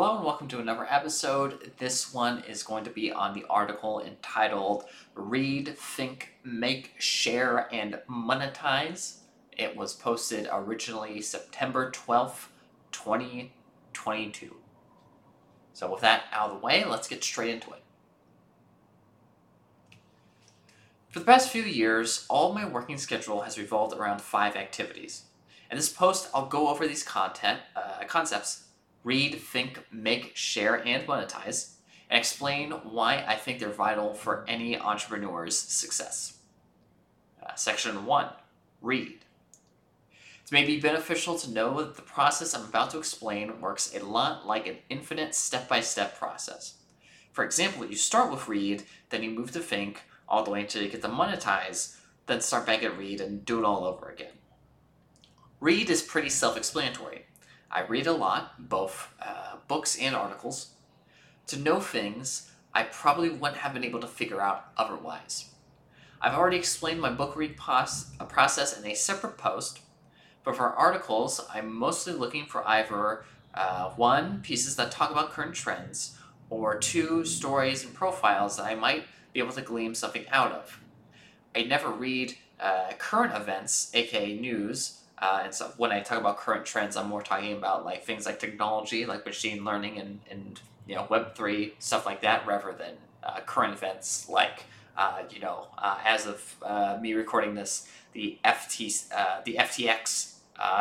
Hello and welcome to another episode. This one is going to be on the article entitled Read, Think, Make, Share, and Monetize. It was posted originally September 12th, 2022. So, with that out of the way, let's get straight into it. For the past few years, all my working schedule has revolved around five activities. In this post, I'll go over these content uh, concepts read, think, make, share, and monetize, and explain why I think they're vital for any entrepreneur's success. Uh, section 1 Read. It may be beneficial to know that the process I'm about to explain works a lot like an infinite step by step process. For example, you start with read, then you move to think, all the way until you get to monetize, then start back at read and do it all over again. Read is pretty self explanatory. I read a lot, both uh, books and articles, to know things I probably wouldn't have been able to figure out otherwise. I've already explained my book read pos- uh, process in a separate post, but for articles, I'm mostly looking for either uh, one, pieces that talk about current trends, or two, stories and profiles that I might be able to glean something out of. I never read uh, current events, aka news, uh, and so when I talk about current trends, I'm more talking about like things like technology, like machine learning and, and you know Web three stuff like that, rather than uh, current events like uh, you know uh, as of uh, me recording this, the FT uh, the FTX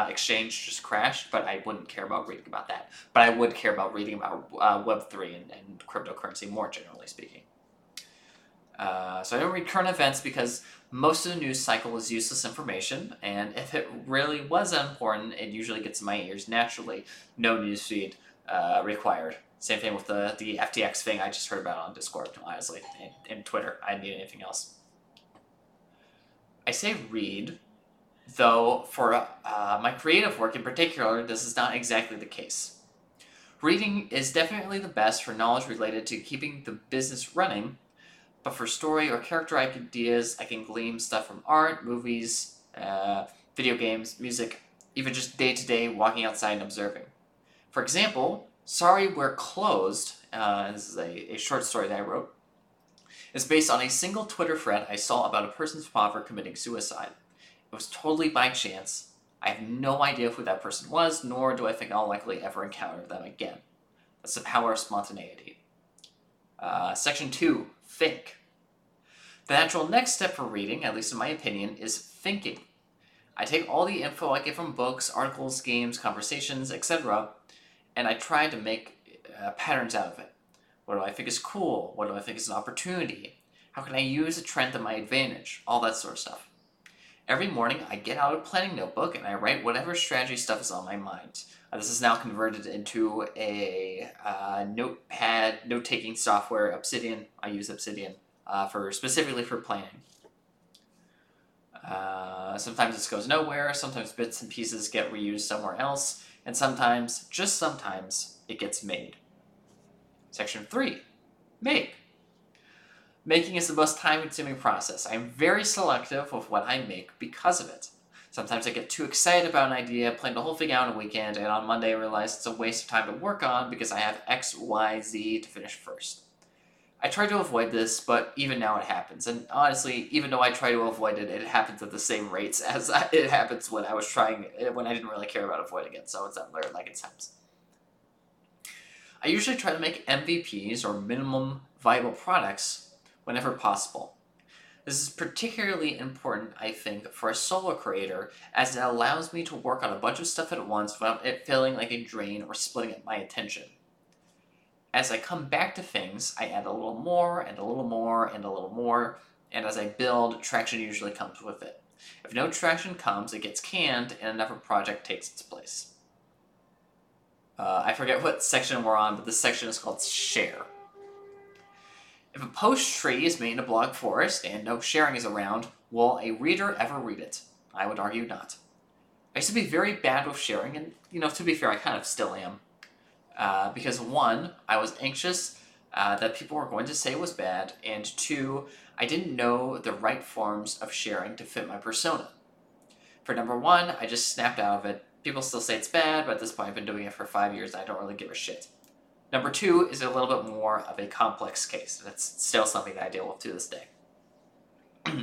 exchange just crashed, but I wouldn't care about reading about that. But I would care about reading about Web three and, and cryptocurrency more generally speaking. Uh, so I don't read current events because most of the news cycle is useless information, and if it really was important, it usually gets in my ears naturally. No newsfeed uh, required. Same thing with the, the FTX thing I just heard about on Discord, honestly, and, and Twitter. I need anything else. I say read, though for uh, my creative work in particular, this is not exactly the case. Reading is definitely the best for knowledge related to keeping the business running but for story or character ideas, I can glean stuff from art, movies, uh, video games, music, even just day to day walking outside and observing. For example, Sorry We're Closed, uh, this is a, a short story that I wrote, is based on a single Twitter thread I saw about a person's father committing suicide. It was totally by chance. I have no idea who that person was, nor do I think I'll likely ever encounter them again. That's the power of spontaneity. Uh, section 2 Think. The natural next step for reading, at least in my opinion, is thinking. I take all the info I get from books, articles, games, conversations, etc., and I try to make uh, patterns out of it. What do I think is cool? What do I think is an opportunity? How can I use a trend to my advantage? All that sort of stuff. Every morning, I get out a planning notebook and I write whatever strategy stuff is on my mind. Uh, this is now converted into a uh, notepad, note taking software, Obsidian. I use Obsidian uh, for specifically for planning. Uh, sometimes this goes nowhere, sometimes bits and pieces get reused somewhere else, and sometimes, just sometimes, it gets made. Section 3 Make. Making is the most time consuming process. I am very selective with what I make because of it. Sometimes I get too excited about an idea, plan the whole thing out in a weekend, and on Monday I realize it's a waste of time to work on because I have X, Y, Z to finish first. I try to avoid this, but even now it happens. And honestly, even though I try to avoid it, it happens at the same rates as it happens when I was trying, eh, when I didn't really care about avoiding it. So it's learn like it happens. I usually try to make MVPs or minimum viable products whenever possible. This is particularly important, I think, for a solo creator, as it allows me to work on a bunch of stuff at once without it feeling like a drain or splitting up my attention. As I come back to things, I add a little more and a little more and a little more, and as I build, traction usually comes with it. If no traction comes, it gets canned and another project takes its place. Uh, I forget what section we're on, but this section is called Share. If a post tree is made in a blog forest and no sharing is around, will a reader ever read it? I would argue not. I used to be very bad with sharing, and you know, to be fair, I kind of still am. Uh, because one, I was anxious uh, that people were going to say it was bad, and two, I didn't know the right forms of sharing to fit my persona. For number one, I just snapped out of it. People still say it's bad, but at this point I've been doing it for five years and I don't really give a shit. Number two is a little bit more of a complex case, it's still something that I deal with to this day.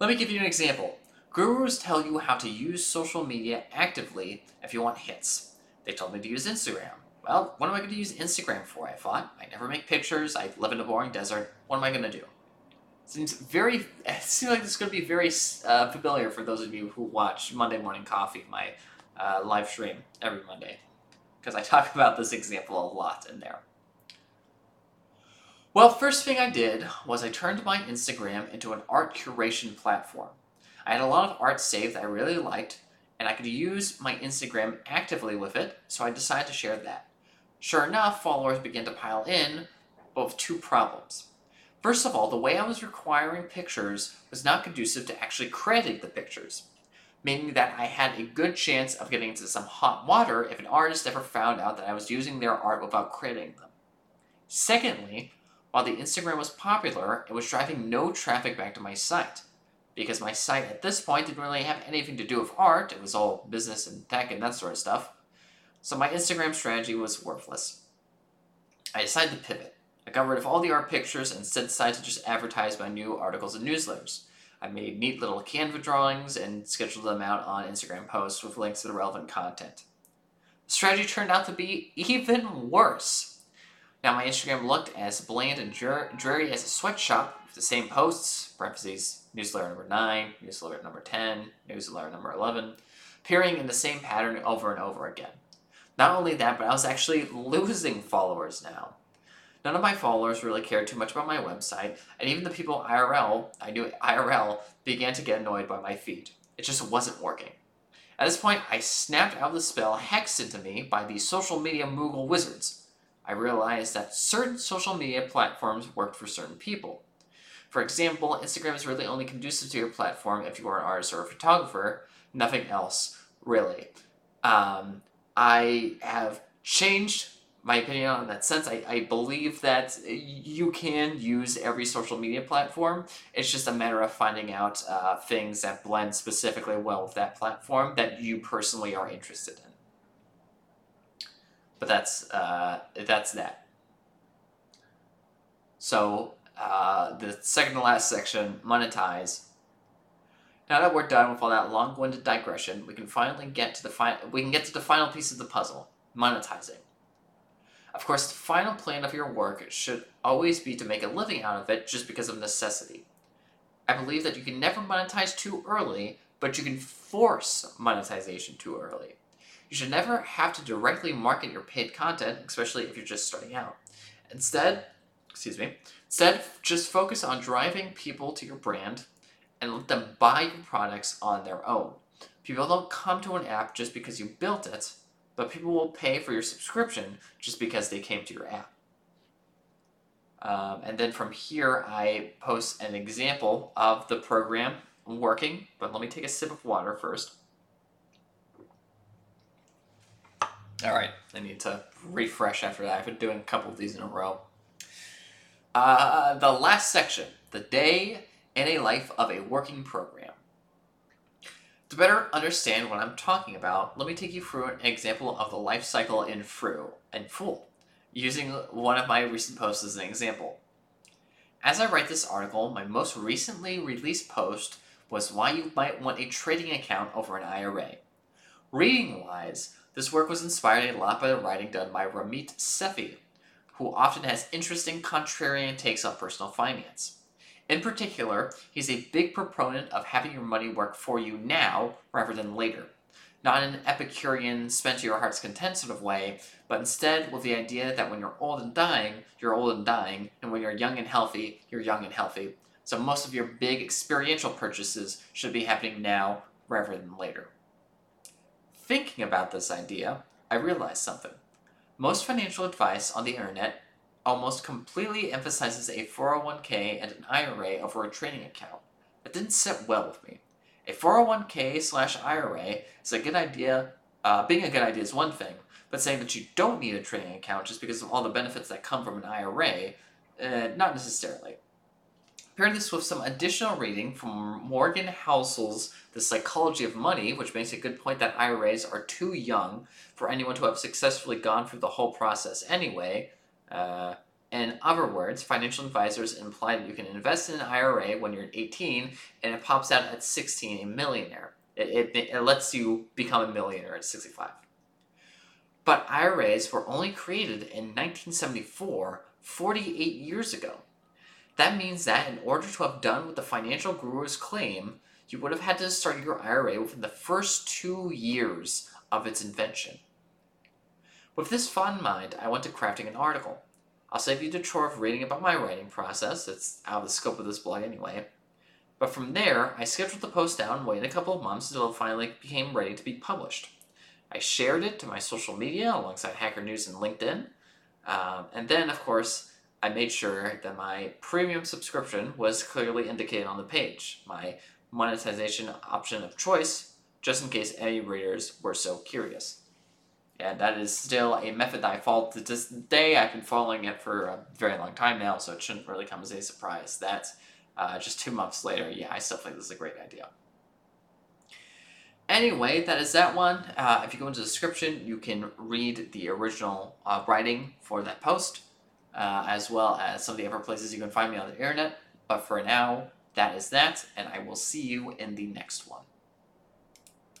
Let me give you an example. Gurus tell you how to use social media actively if you want hits. They told me to use Instagram. Well, what am I going to use Instagram for? I thought. I never make pictures. I live in a boring desert. What am I going to do? Seems very. It seems like this is going to be very uh, familiar for those of you who watch Monday Morning Coffee, my uh, live stream every Monday, because I talk about this example a lot in there. Well, first thing I did was I turned my Instagram into an art curation platform. I had a lot of art saved that I really liked, and I could use my Instagram actively with it, so I decided to share that. Sure enough, followers began to pile in, but with two problems. First of all, the way I was requiring pictures was not conducive to actually crediting the pictures, meaning that I had a good chance of getting into some hot water if an artist ever found out that I was using their art without crediting them. Secondly, while the Instagram was popular, it was driving no traffic back to my site. Because my site at this point didn't really have anything to do with art, it was all business and tech and that sort of stuff. So my Instagram strategy was worthless. I decided to pivot. I got rid of all the art pictures and instead decided to just advertise my new articles and newsletters. I made neat little Canva drawings and scheduled them out on Instagram posts with links to the relevant content. The strategy turned out to be even worse. Now my Instagram looked as bland and dreary as a sweatshop with the same posts, parentheses, newsletter number 9, newsletter number 10, newsletter number 11, appearing in the same pattern over and over again. Not only that, but I was actually losing followers now. None of my followers really cared too much about my website, and even the people IRL, I knew IRL, began to get annoyed by my feed. It just wasn't working. At this point, I snapped out of the spell hexed into me by the social media Moogle wizards. I realized that certain social media platforms worked for certain people. For example, Instagram is really only conducive to your platform if you are an artist or a photographer, nothing else, really. Um, I have changed my opinion on that sense. I, I believe that you can use every social media platform. It's just a matter of finding out uh, things that blend specifically well with that platform that you personally are interested in. But that's uh, that's that. So uh, the second to last section, monetize. Now that we're done with all that long-winded digression, we can finally get to the fi- we can get to the final piece of the puzzle, monetizing. Of course, the final plan of your work should always be to make a living out of it just because of necessity. I believe that you can never monetize too early, but you can force monetization too early. You should never have to directly market your paid content, especially if you're just starting out. Instead, excuse me, instead just focus on driving people to your brand and let them buy your products on their own. People don't come to an app just because you built it, but people will pay for your subscription just because they came to your app. Um, and then from here, I post an example of the program working, but let me take a sip of water first. All right, I need to refresh after that. I've been doing a couple of these in a row. Uh, the last section, the day in a life of a working program. To better understand what I'm talking about, let me take you through an example of the life cycle in Fru and full, using one of my recent posts as an example. As I write this article, my most recently released post was why you might want a trading account over an IRA. Reading wise, this work was inspired a lot by the writing done by Ramit Sethi, who often has interesting contrarian takes on personal finance. In particular, he's a big proponent of having your money work for you now rather than later. Not in an Epicurean, spend to your heart's content sort of way, but instead with the idea that when you're old and dying, you're old and dying, and when you're young and healthy, you're young and healthy. So most of your big experiential purchases should be happening now rather than later. Thinking about this idea, I realized something. Most financial advice on the internet almost completely emphasizes a 401k and an IRA over a trading account. That didn't sit well with me. A 401k slash IRA is a good idea. Uh, being a good idea is one thing, but saying that you don't need a trading account just because of all the benefits that come from an IRA, uh, not necessarily. Pair this with some additional reading from Morgan Housel's The Psychology of Money, which makes a good point that IRAs are too young for anyone to have successfully gone through the whole process anyway. Uh, in other words, financial advisors imply that you can invest in an IRA when you're 18 and it pops out at 16 a millionaire. It, it, it lets you become a millionaire at 65. But IRAs were only created in 1974, 48 years ago. That means that in order to have done what the financial gurus claim, you would have had to start your IRA within the first two years of its invention. With this thought in mind, I went to crafting an article. I'll save you the chore of reading about my writing process, it's out of the scope of this blog anyway. But from there, I scheduled the post down and waited a couple of months until it finally became ready to be published. I shared it to my social media alongside Hacker News and LinkedIn. Um, and then, of course, I made sure that my premium subscription was clearly indicated on the page, my monetization option of choice, just in case any readers were so curious. And that is still a method that I follow to this day. I've been following it for a very long time now, so it shouldn't really come as a surprise that uh, just two months later, yeah, I still think this is a great idea. Anyway, that is that one. Uh, if you go into the description, you can read the original uh, writing for that post, uh, as well as some of the other places you can find me on the internet. But for now, that is that, and I will see you in the next one.